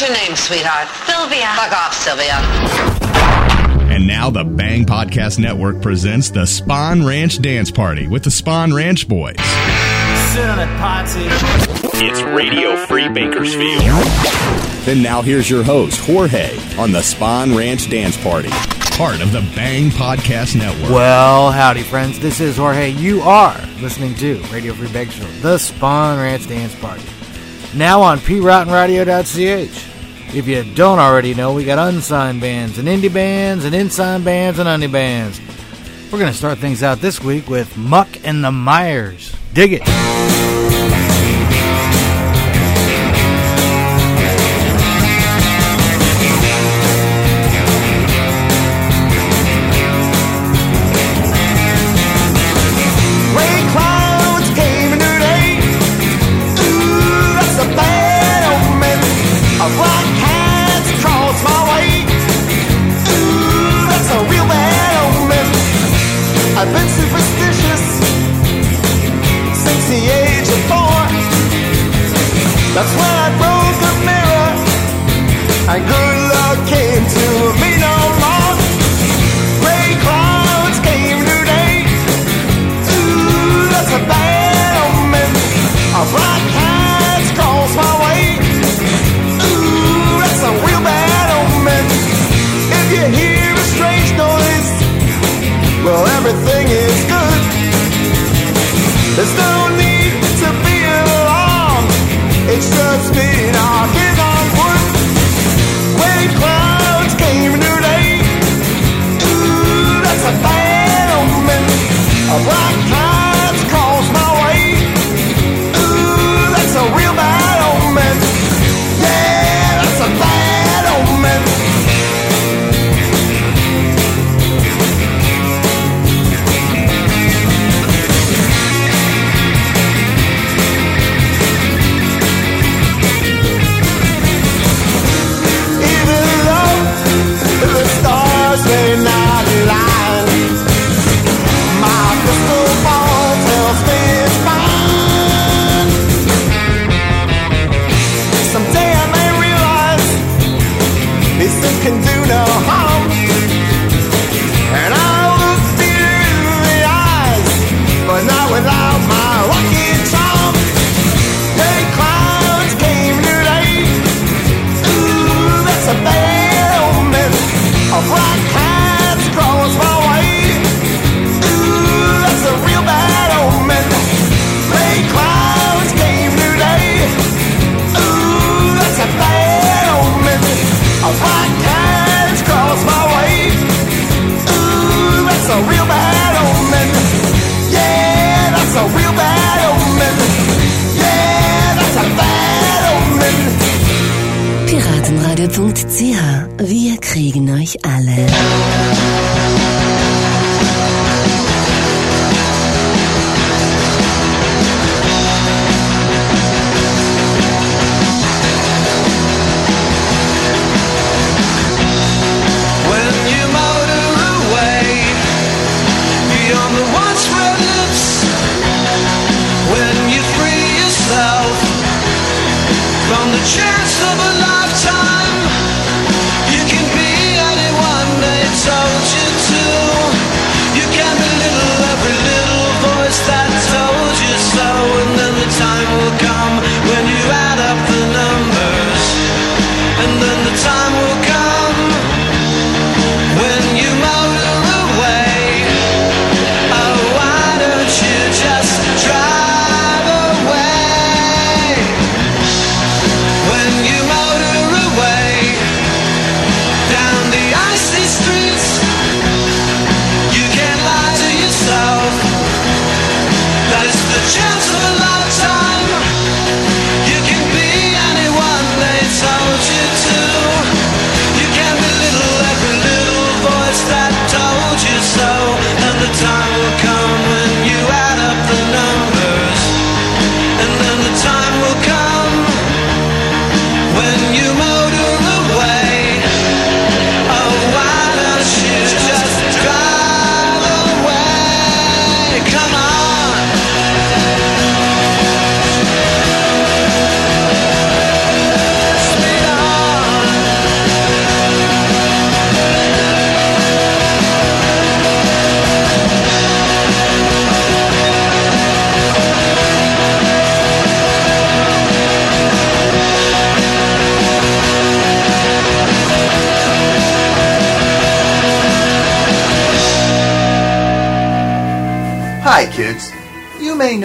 What's your name, sweetheart? Sylvia. Fuck off, Sylvia. And now the Bang Podcast Network presents the Spawn Ranch Dance Party with the Spawn Ranch Boys. It's Radio Free Bakersfield. Then now here's your host, Jorge, on the Spawn Ranch Dance Party part of the Bang Podcast Network. Well, howdy, friends. This is Jorge. You are listening to Radio Free Bakersfield, the Spawn Ranch Dance Party. Now on piratenradio.ch. If you don't already know, we got unsigned bands and indie bands and insigned bands and undie bands. We're going to start things out this week with Muck and the Mires. Dig it.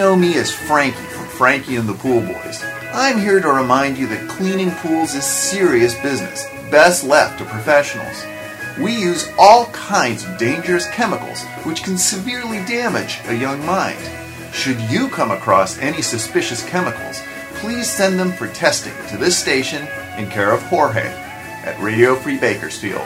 Know me as Frankie from Frankie and the Pool Boys. I'm here to remind you that cleaning pools is serious business, best left to professionals. We use all kinds of dangerous chemicals which can severely damage a young mind. Should you come across any suspicious chemicals, please send them for testing to this station in care of Jorge at Radio Free Bakersfield.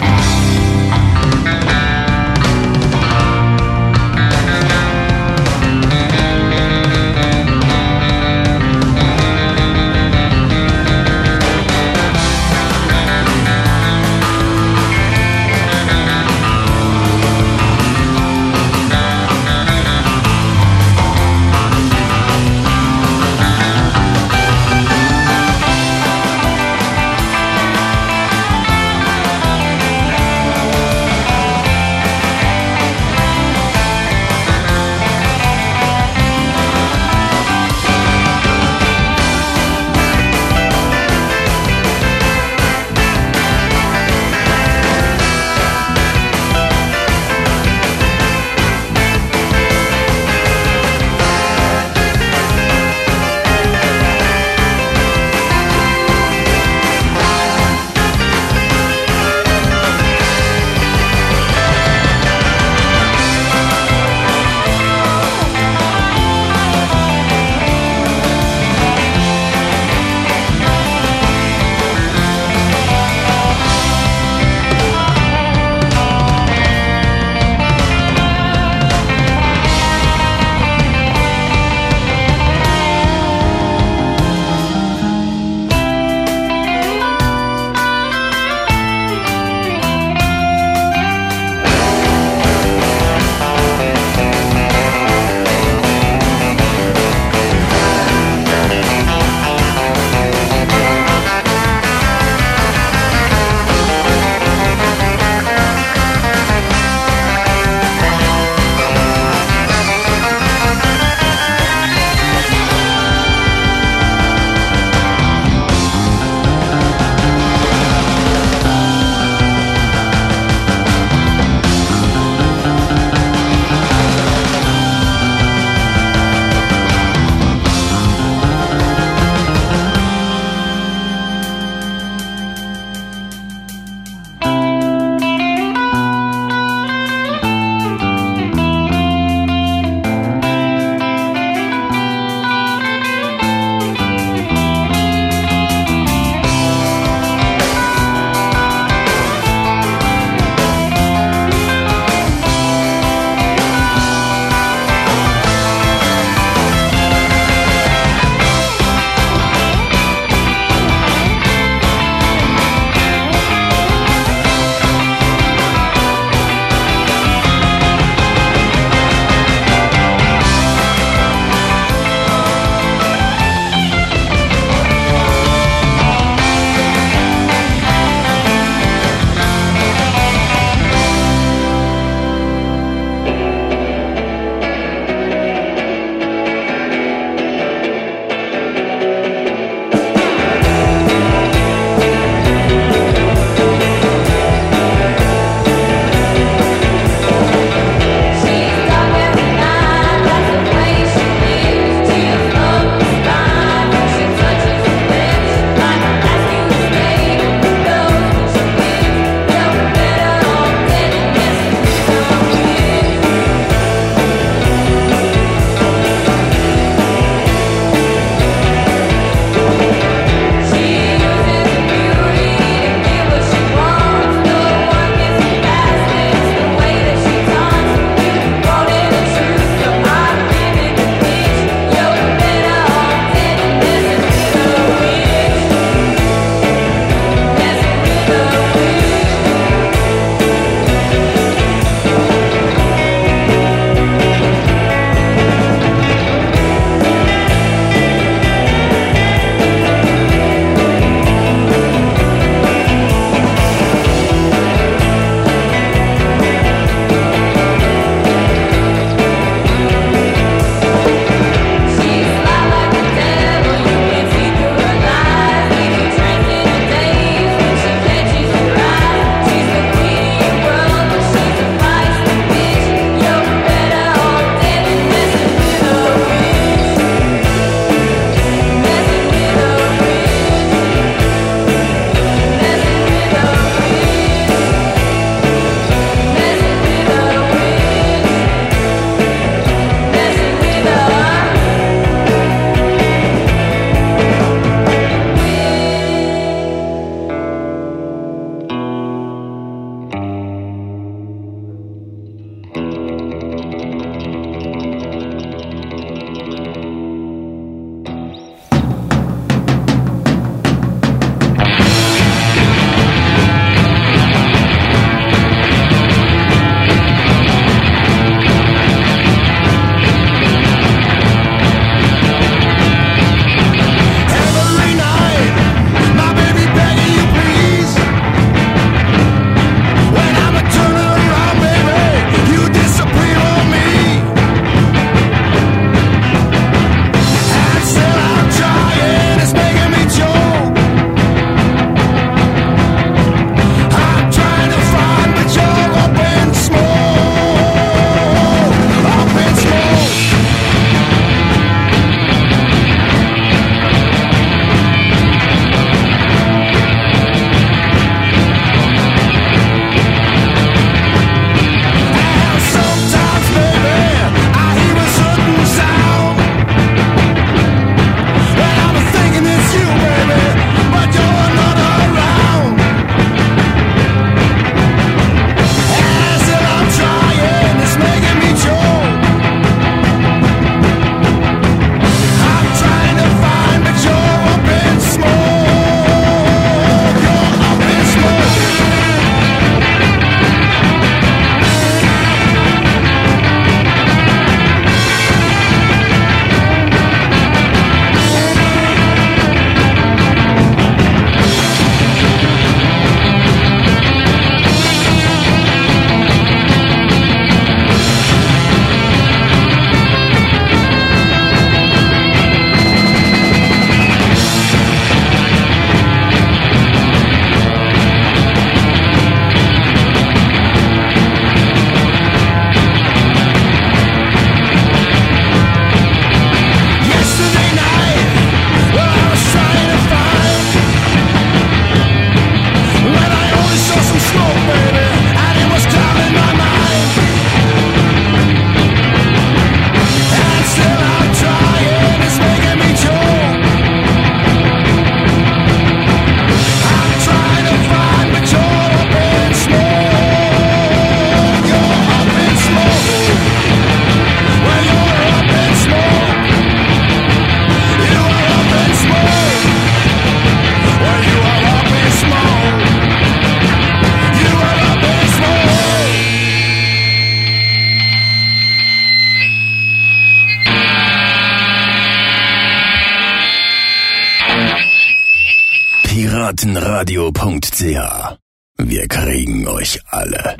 piratenradio.ch. Wir kriegen euch alle.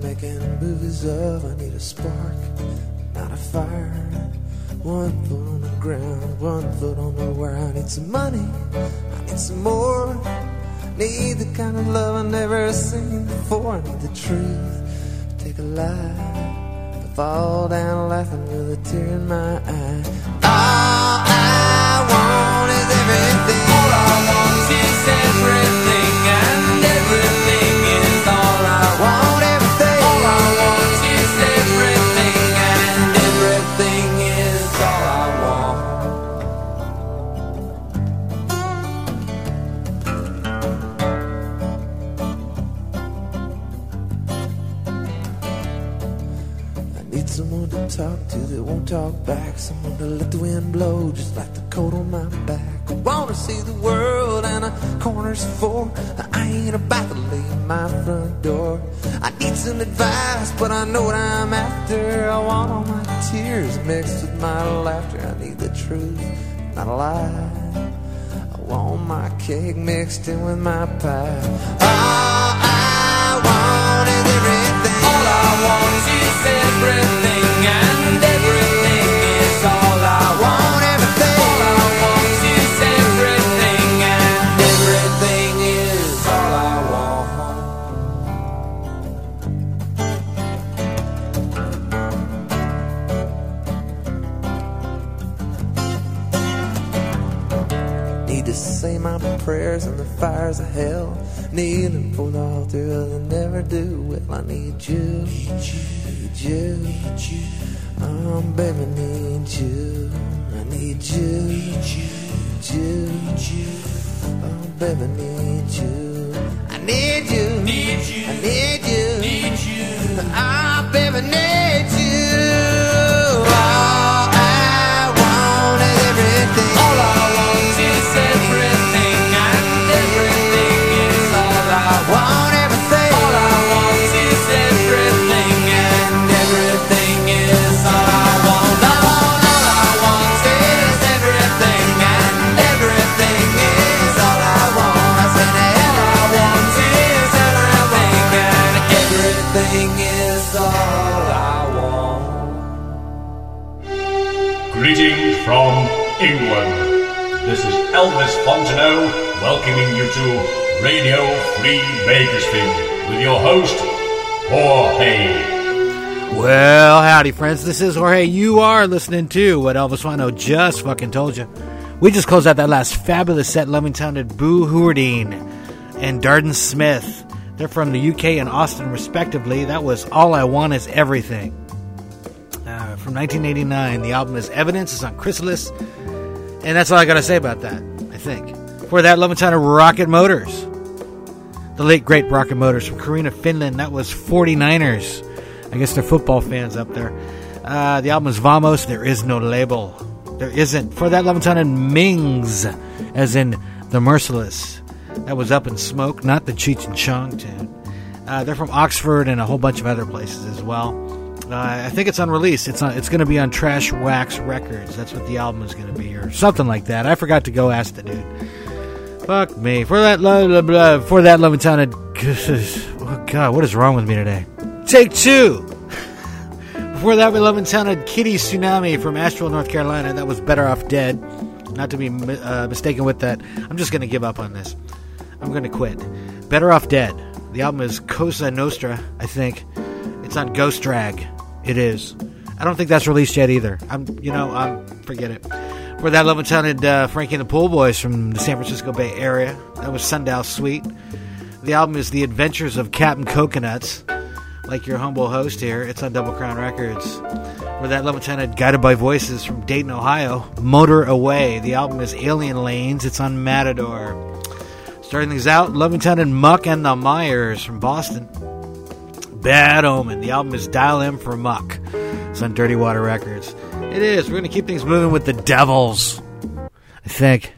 They're making movies of. I need a spark, not a fire. One foot on the ground, one foot on the wire. I need some money, I need some more. Need the kind of love I've never seen before. I need the truth, take a lie. To fall down laughing with a tear in my eye. All I want is everything. Let the wind blow just like the coat on my back. I wanna see the world and a corner's for. I ain't about to leave my front door. I need some advice, but I know what I'm after. I want all my tears mixed with my laughter. I need the truth, not a lie. I want my cake mixed in with my pie. I hell. Kneeling for the altar the never do well. I need you, need you, need you. Oh, baby, need you. I need you, need you, need you. Oh, baby, need you. I need you, need you. I need you, need you. Ah, baby, need you. Elvis Fontenot welcoming you to Radio Free Bakersfield with your host, Jorge. Well, howdy, friends. This is Jorge. You are listening to what Elvis Wano just fucking told you. We just closed out that last fabulous set, Lovingtown and Boo Hewerdine and Darden Smith. They're from the UK and Austin, respectively. That was All I Want Is Everything. Uh, from 1989. The album is Evidence. It's on Chrysalis. And that's all I got to say about that, think. For that, and Rocket Motors. The late, great Rocket Motors from Karina, Finland. That was 49ers. I guess they're football fans up there. Uh, the album is Vamos. There is no label. There isn't. For that, Leventon and Mings, as in The Merciless. That was Up in Smoke, not the Cheech and Chong tune. Uh, they're from Oxford and a whole bunch of other places as well. Uh, I think it's unreleased. It's on, it's going to be on Trash Wax Records. That's what the album is going to be, or something like that. I forgot to go ask the dude. Fuck me. For that, blah, blah, blah, for that Leventon and oh God, what is wrong with me today? Take two. Before that, we Leventon had Kitty Tsunami from Asheville, North Carolina. That was Better Off Dead. Not to be uh, mistaken with that. I'm just going to give up on this. I'm going to quit. Better Off Dead. The album is Cosa Nostra, I think. It's on Ghost Drag. It is. I don't think that's released yet either. I'm, you know, I'm forget it. For that, Love and uh, Frankie and the Pool Boys from the San Francisco Bay Area. That was Sundial Suite. The album is The Adventures of Captain Coconuts. Like your humble host here, it's on Double Crown Records. For that, Love and Guided by Voices from Dayton, Ohio. Motor Away. The album is Alien Lanes. It's on Matador. Starting things out, Love and Muck and the Mires from Boston. Bad Omen. The album is Dial M for Muck. It's on Dirty Water Records. It is. We're going to keep things moving with the Devils. I think.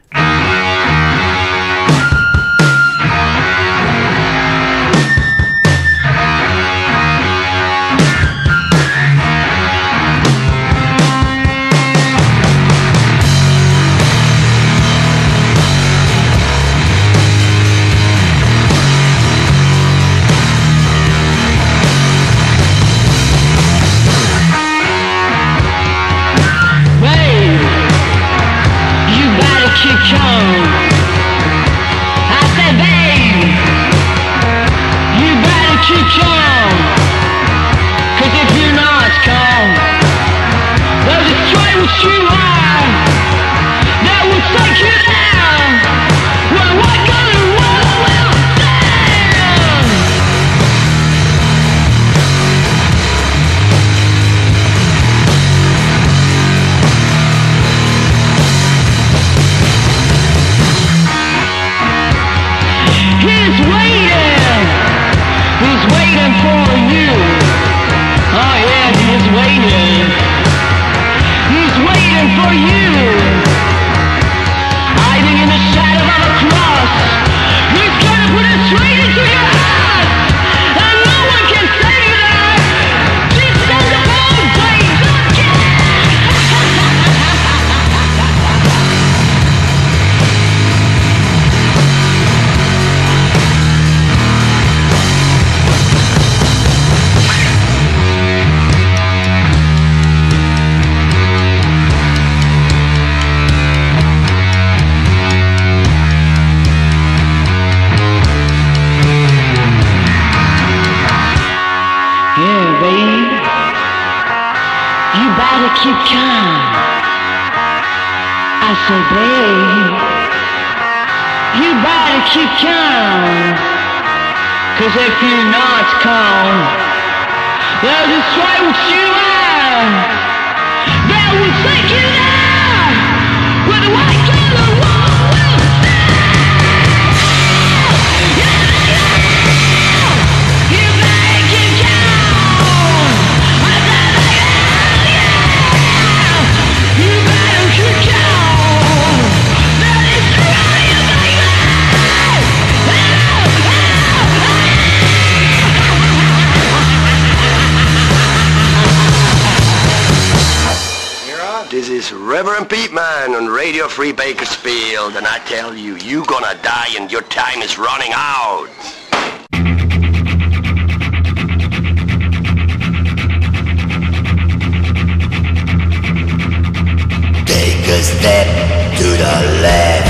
Step to the left.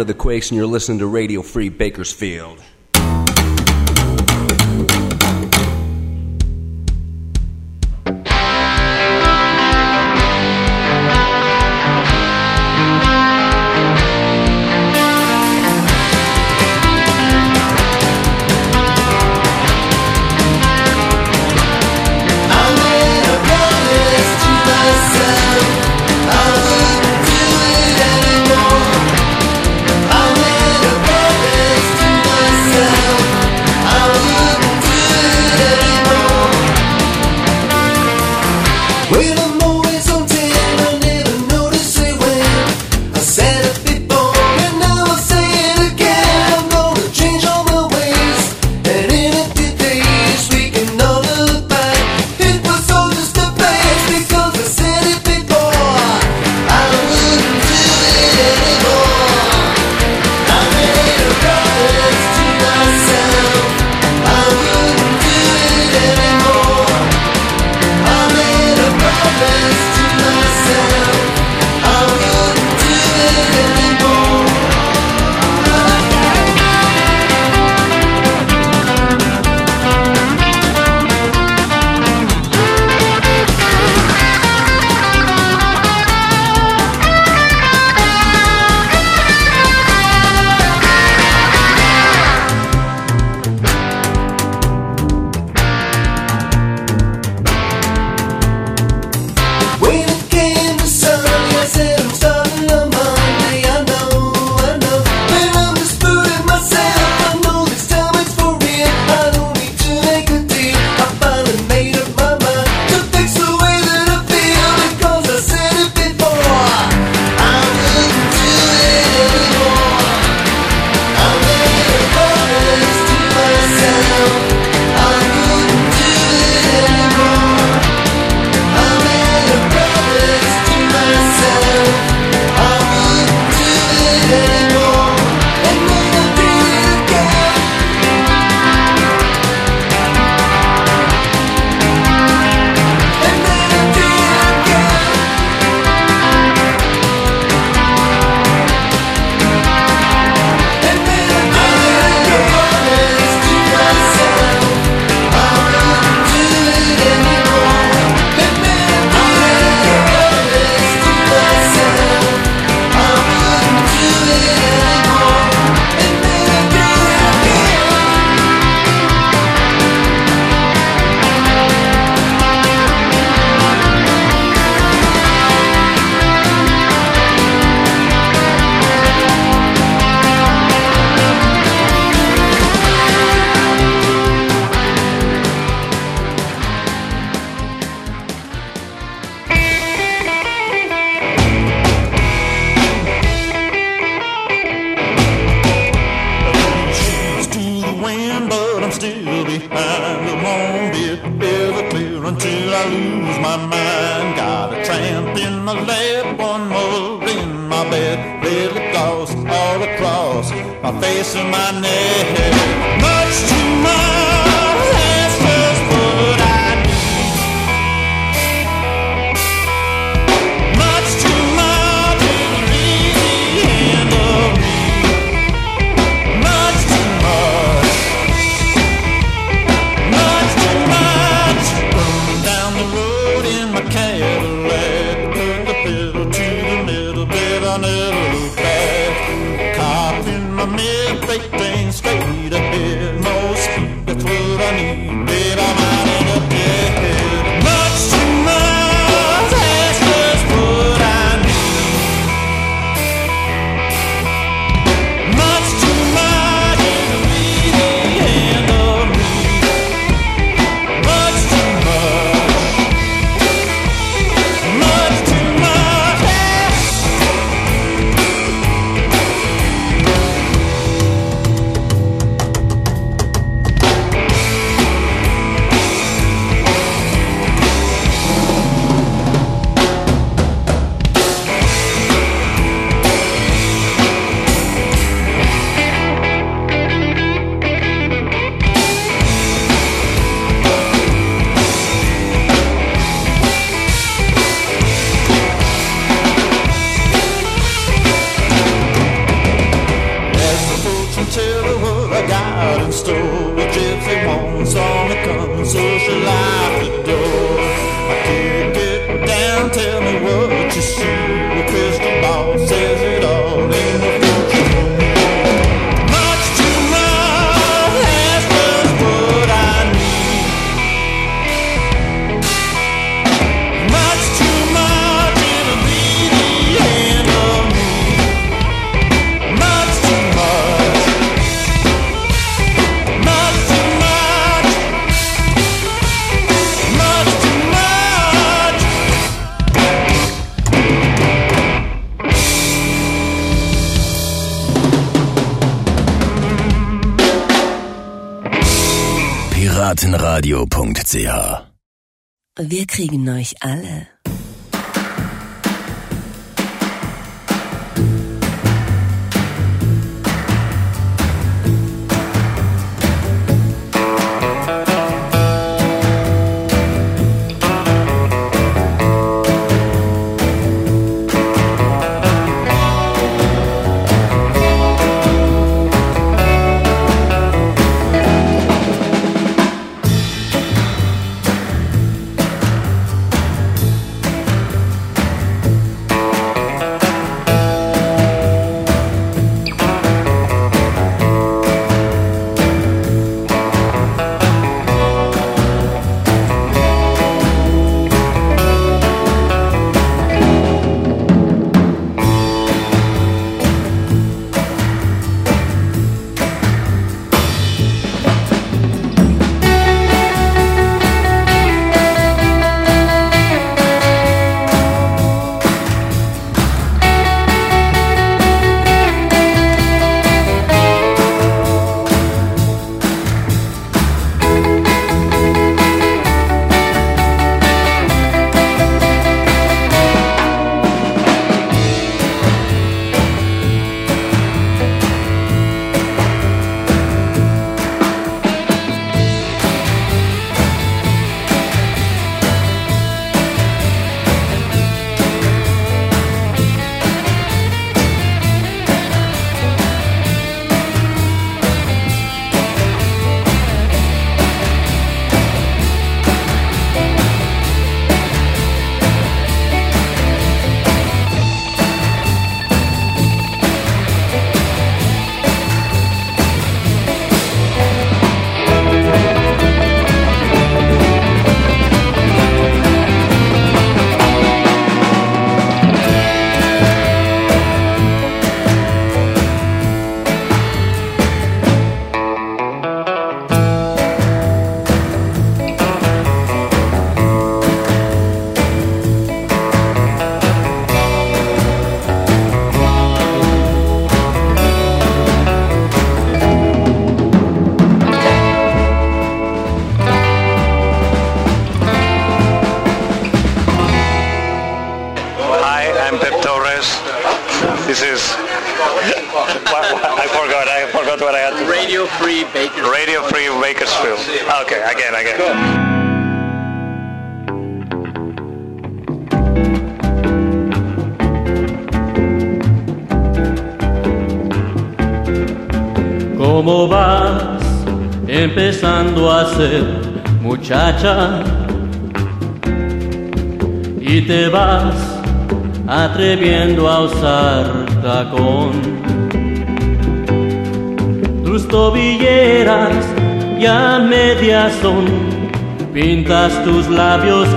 Of the Quakes, and you're listening to Radio Free Bakersfield. Piratenradio.ch Wir kriegen euch alle.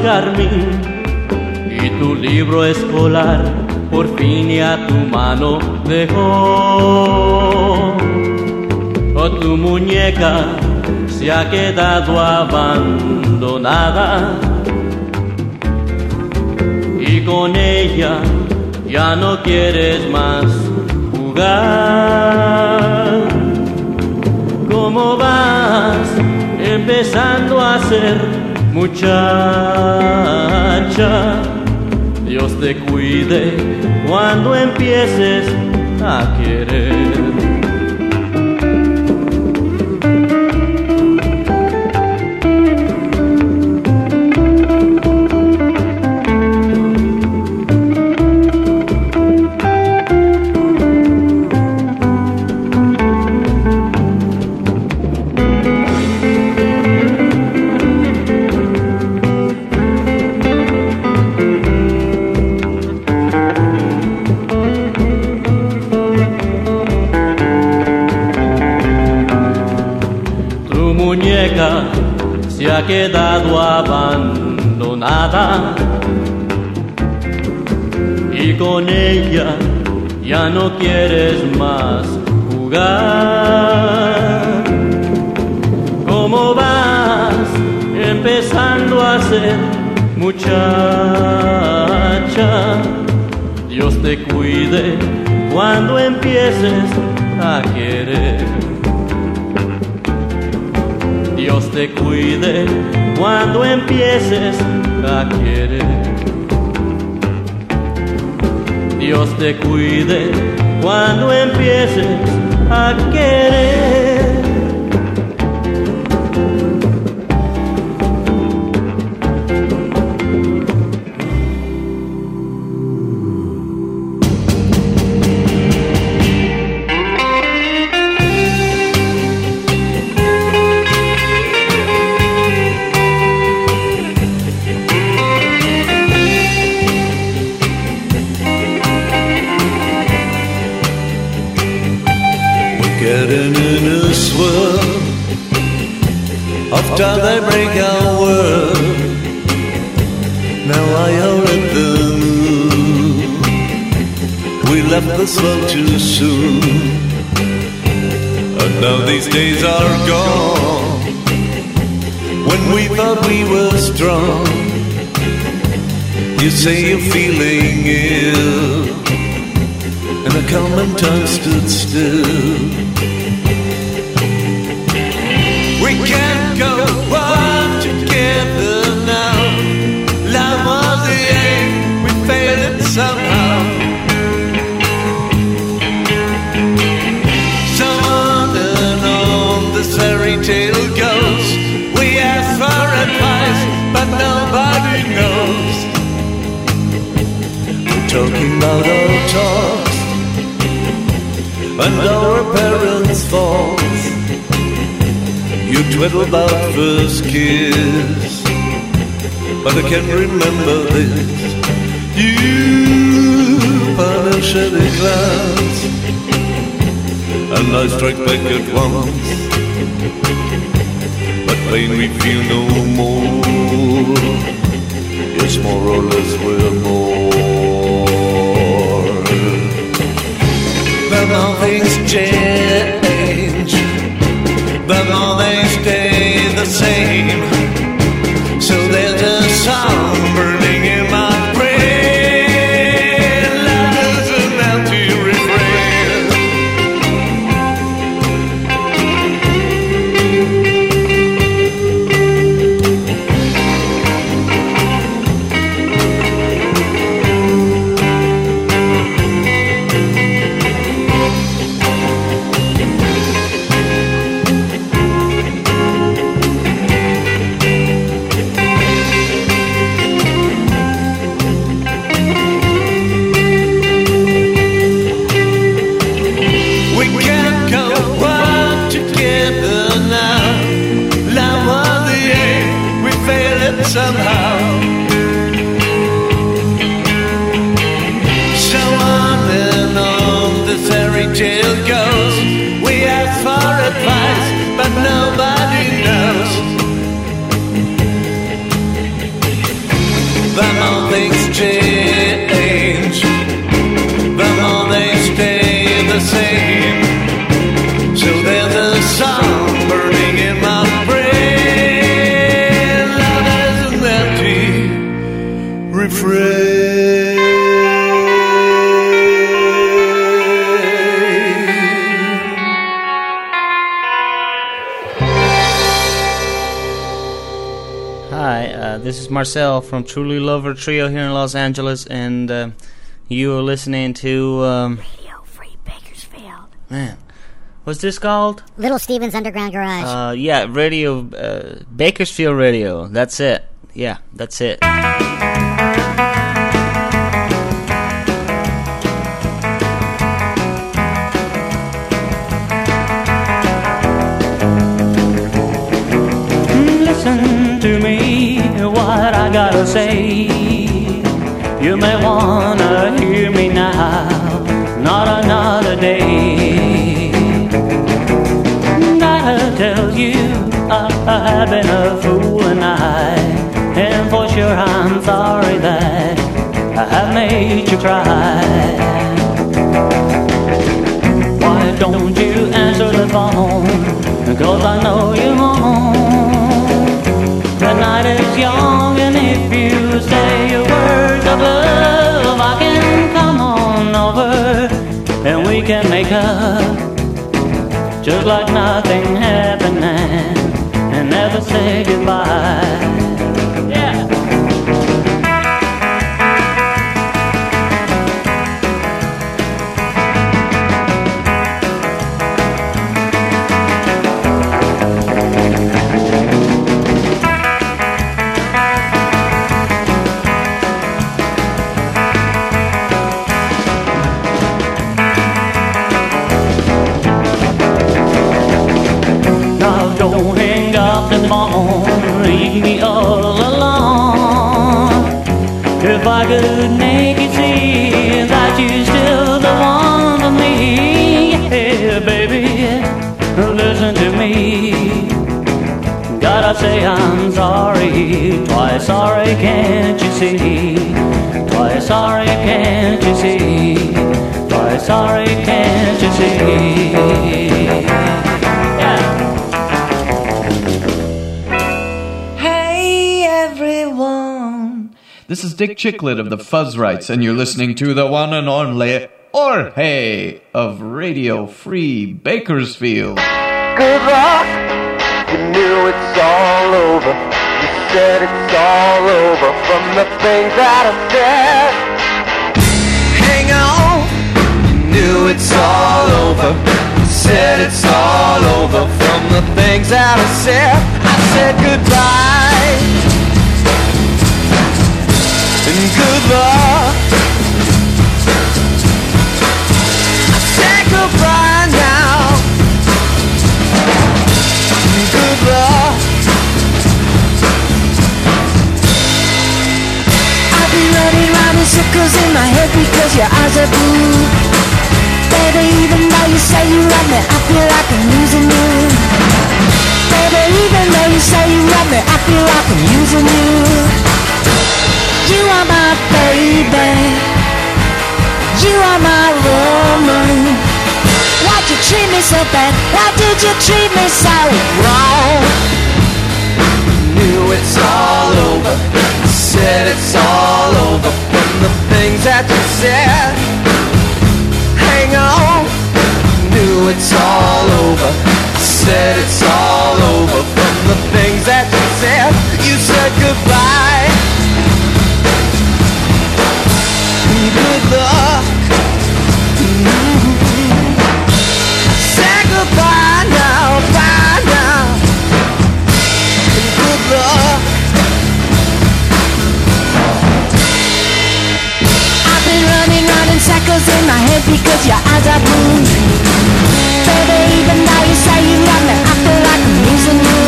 Carmín y tu libro escolar por fin ya tu mano dejó. O tu muñeca se ha quedado abandonada y con ella ya no quieres más jugar. ¿Cómo vas empezando a ser muchacha? Dios te cuide cuando empieces a querer. Quedado abandonada y con ella ya no quieres más jugar. ¿Cómo vas empezando a ser muchacha? Dios te cuide cuando empieces a querer. Dios te cuide cuando empieces a querer. Dios te cuide cuando empieces a querer. We're in a swirl of time they break our world. Now I are at the moon. We left the slow too soon, and now these days are gone. When we thought we were strong, you say you're feeling ill and the common time stood still. Talking about our talks and our parents' faults. You twiddle about first kiss, but I can't remember this. You punish any glance, and I strike back at once. But pain we feel no more. Yes, more or less we're more. The more things change, the more they stay the same. So there's a song burning Marcel from Truly Lover Trio here in Los Angeles, and uh, you are listening to um, Radio Free Bakersfield. Man, what's this called? Little Steven's Underground Garage. Uh, yeah, Radio uh, Bakersfield Radio. That's it. Yeah, that's it. I gotta say. You may wanna hear me now, not another day. Gotta tell you I have been a fool and I, and for sure I'm sorry that I have made you cry. Why don't you answer the phone? Cause I know you're home. The night is young if you say your words of love, I can come on over and we can make up just like nothing happened and never say goodbye. See that you're still the one for me, baby, listen to me. Gotta say I'm sorry, twice sorry, can't you see? Twice sorry, can't you see? Twice sorry, can't you see? This is Dick Chiclet of the Fuzzrights, and you're listening to the one and only Jorge of Radio Free Bakersfield. Good luck. You knew it's all over. You said it's all over from the things that I said. Hang on. You knew it's all over. You said it's all over from the things that I said. I said goodbye. And good luck. I said goodbye now. Good luck. I'll be running round in circles in my head because your eyes are blue. Baby, even though you say you love me, I feel like I'm losing you. Baby, even though you say you love me, I feel like I'm using you. You are my baby. You are my woman. Why'd you treat me so bad? Why did you treat me so wrong? knew it's all over. Said it's all over from the things that you said. Hang on, knew it's all over. Said it's all over from the things that you said. You said goodbye. Good luck. Say goodbye now, bye now. Good luck. I've been running circles in my head because your eyes are blue. Baby, even though you say you love me, I feel like I'm losing you.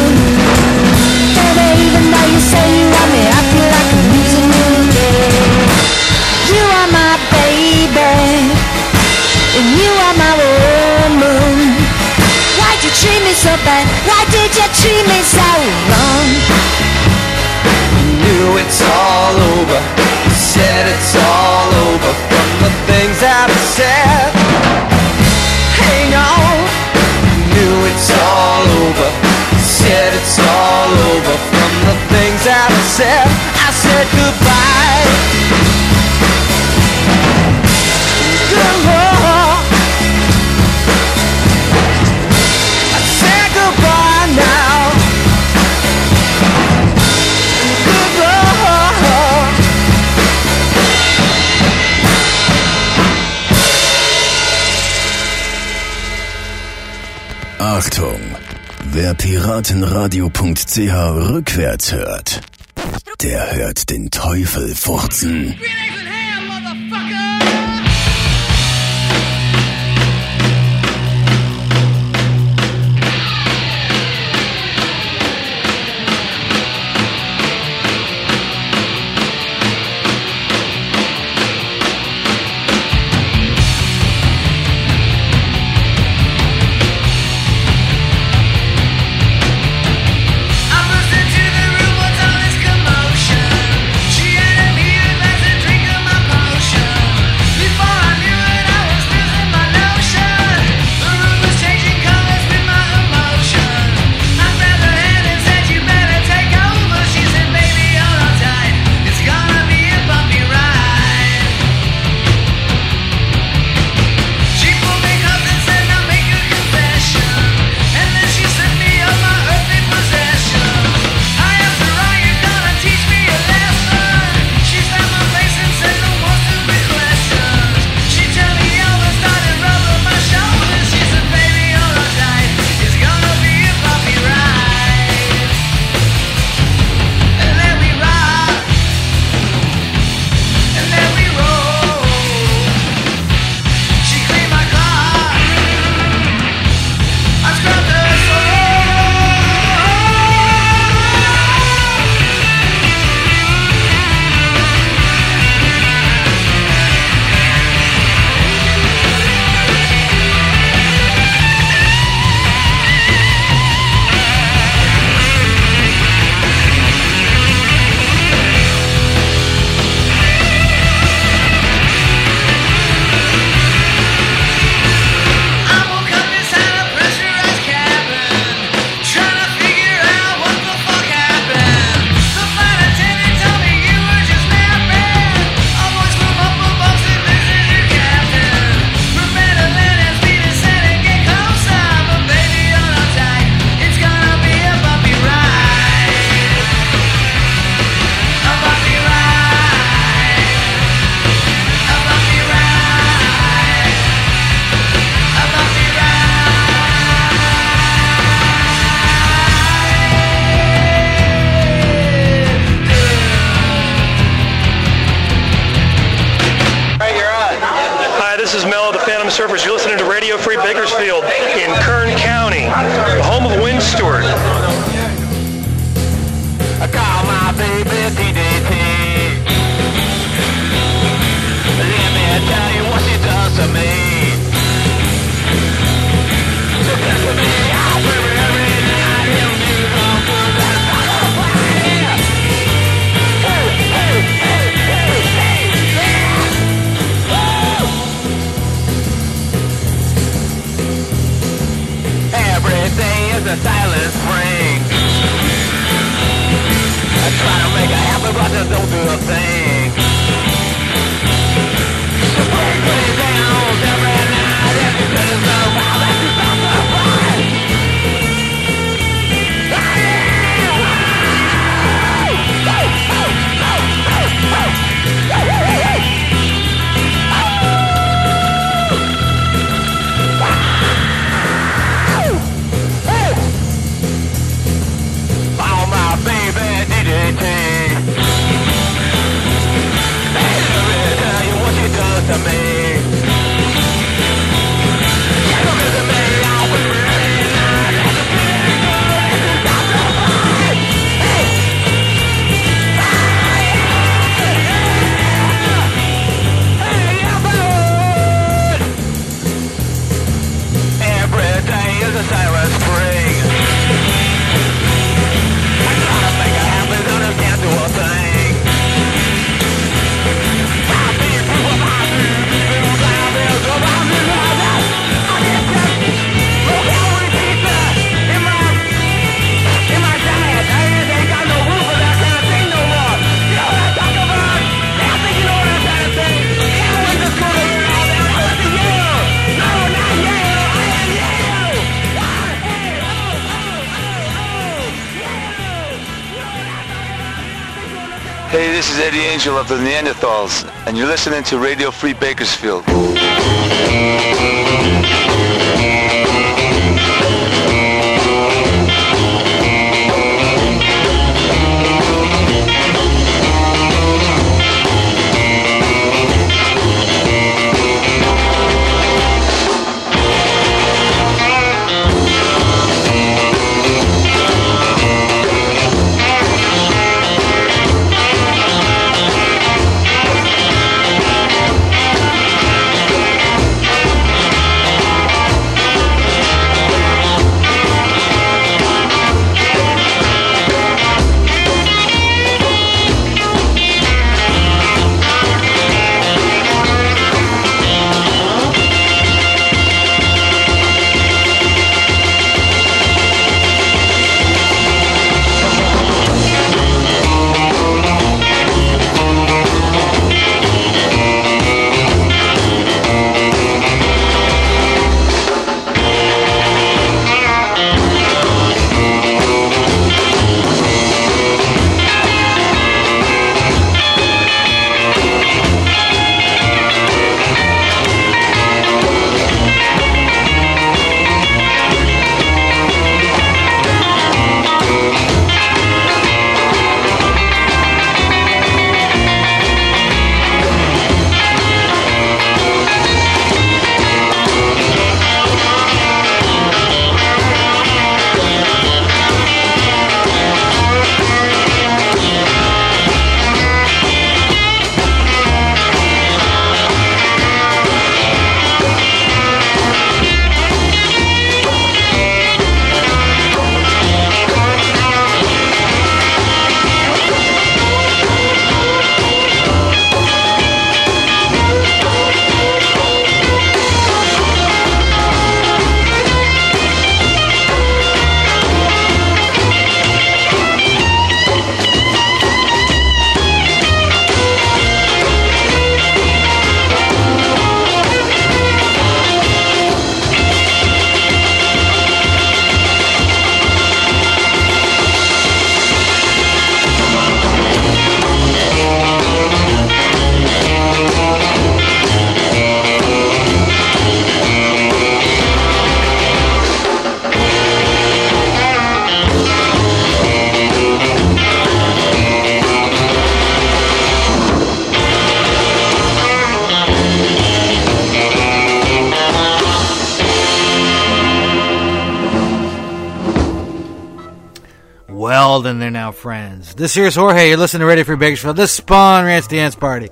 Baby, even though you say you love me, I feel and you are my woman. Why'd you treat me so bad? Why did you treat me so wrong? You knew it's all over. You Said it's all over from the things that I said. Hang on, knew it's all over. You Said it's all over from the things that I said. I said goodbye. Wer Piratenradio.ch rückwärts hört, der hört den Teufel furzen. thing. Hey, this is Eddie Angel of the Neanderthals, and you're listening to Radio Free Bakersfield. Rebelled and they're now friends. This here's Jorge. You're listening to Radio Free Bakersfield. This Spawn Ranch Dance Party.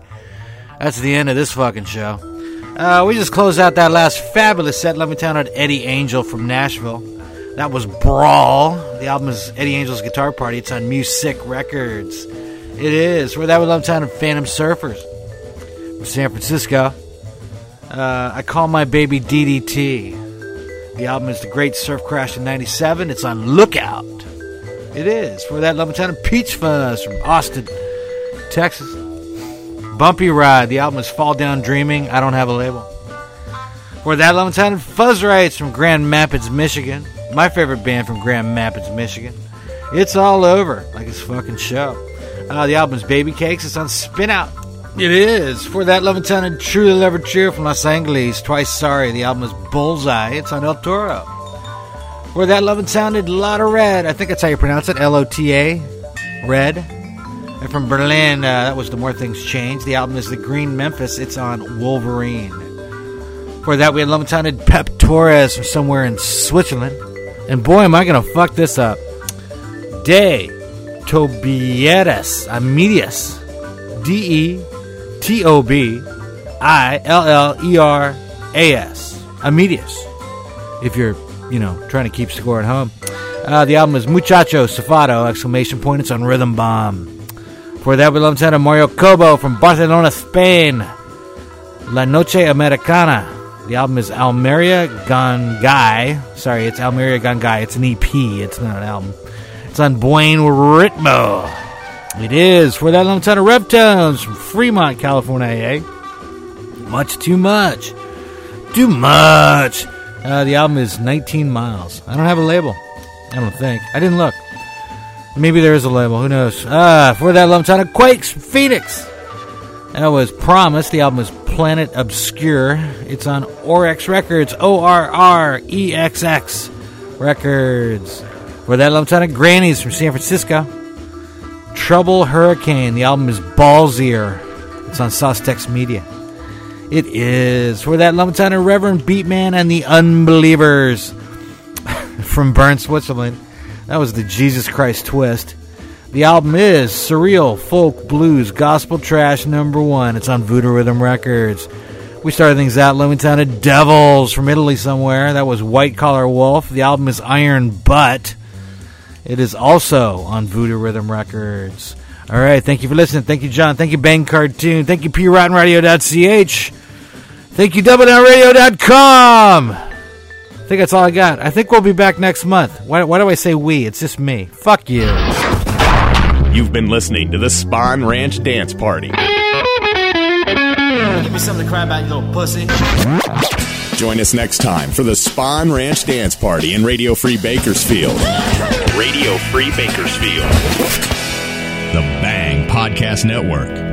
That's the end of this fucking show. Uh, we just closed out that last fabulous set. Let me tell you, Eddie Angel from Nashville. That was Brawl. The album is Eddie Angel's Guitar Party. It's on Music Records. It is. Where that was Love Town of Phantom Surfers from San Francisco. Uh, I call my baby DDT. The album is The Great Surf Crash in 97. It's on Lookout. It is. For that Love Town of Peach Fuzz from Austin, Texas. Bumpy Ride. The album is Fall Down Dreaming. I don't have a label. For that Love Town of Fuzz Rights from Grand Rapids, Michigan. My favorite band from Grand Rapids, Michigan. It's all over, like it's fucking show. Uh, the album is Baby Cakes. It's on Spin Out. It is. For that Love and Town and Truly Lover Trio from Los Angeles. Twice Sorry. The album is Bullseye. It's on El Toro. For that Love and Sounded Lotta Red. I think that's how you pronounce it. L O T A. Red. And from Berlin, uh, that was The More Things Change. The album is The Green Memphis. It's on Wolverine. For that, we had Love and Sounded Pep Torres from somewhere in Switzerland. And boy, am I going to fuck this up. De Tobieras Amedius. D E T O B I L L E R A S. Amedius. If you're, you know, trying to keep score at home. Uh, the album is Muchacho Safado! Exclamation point. It's on Rhythm Bomb. For that, we love to Mario Cobo from Barcelona, Spain. La Noche Americana. The album is Almeria Gongai. Sorry, it's Almeria Gongai. It's an EP. It's not an album. It's on Buen Ritmo. It is for that long time of Reptones from Fremont, California. Eh? Much too much. Too much. Uh, the album is 19 miles. I don't have a label. I don't think. I didn't look. Maybe there is a label. Who knows? Ah, for that long time Quakes Phoenix. That was Promise. The album is Planet Obscure. It's on Orex Records. O R R E X X Records. For that long time Grannies from San Francisco. Trouble Hurricane. The album is Ballsier. It's on Sostex Media. It is for that Lumberton Reverend Beat-Man and the Unbelievers from Bern, Switzerland. That was the Jesus Christ twist. The album is Surreal Folk Blues Gospel Trash Number One. It's on Voodoo Rhythm Records. We started things out Lumberton of Devils from Italy somewhere. That was White Collar Wolf. The album is Iron Butt. It is also on Voodoo Rhythm Records. All right, thank you for listening. Thank you, John. Thank you, Bang Cartoon. Thank you, piratenradio.ch. Thank you, DoubleDownRadio.com. I think that's all I got. I think we'll be back next month. Why, why do I say we? It's just me. Fuck you. You've been listening to the Spawn Ranch Dance Party. Give me something to cry about, you little pussy. Join us next time for the Spawn Ranch Dance Party in Radio Free Bakersfield. Radio Free Bakersfield. The Bang Podcast Network.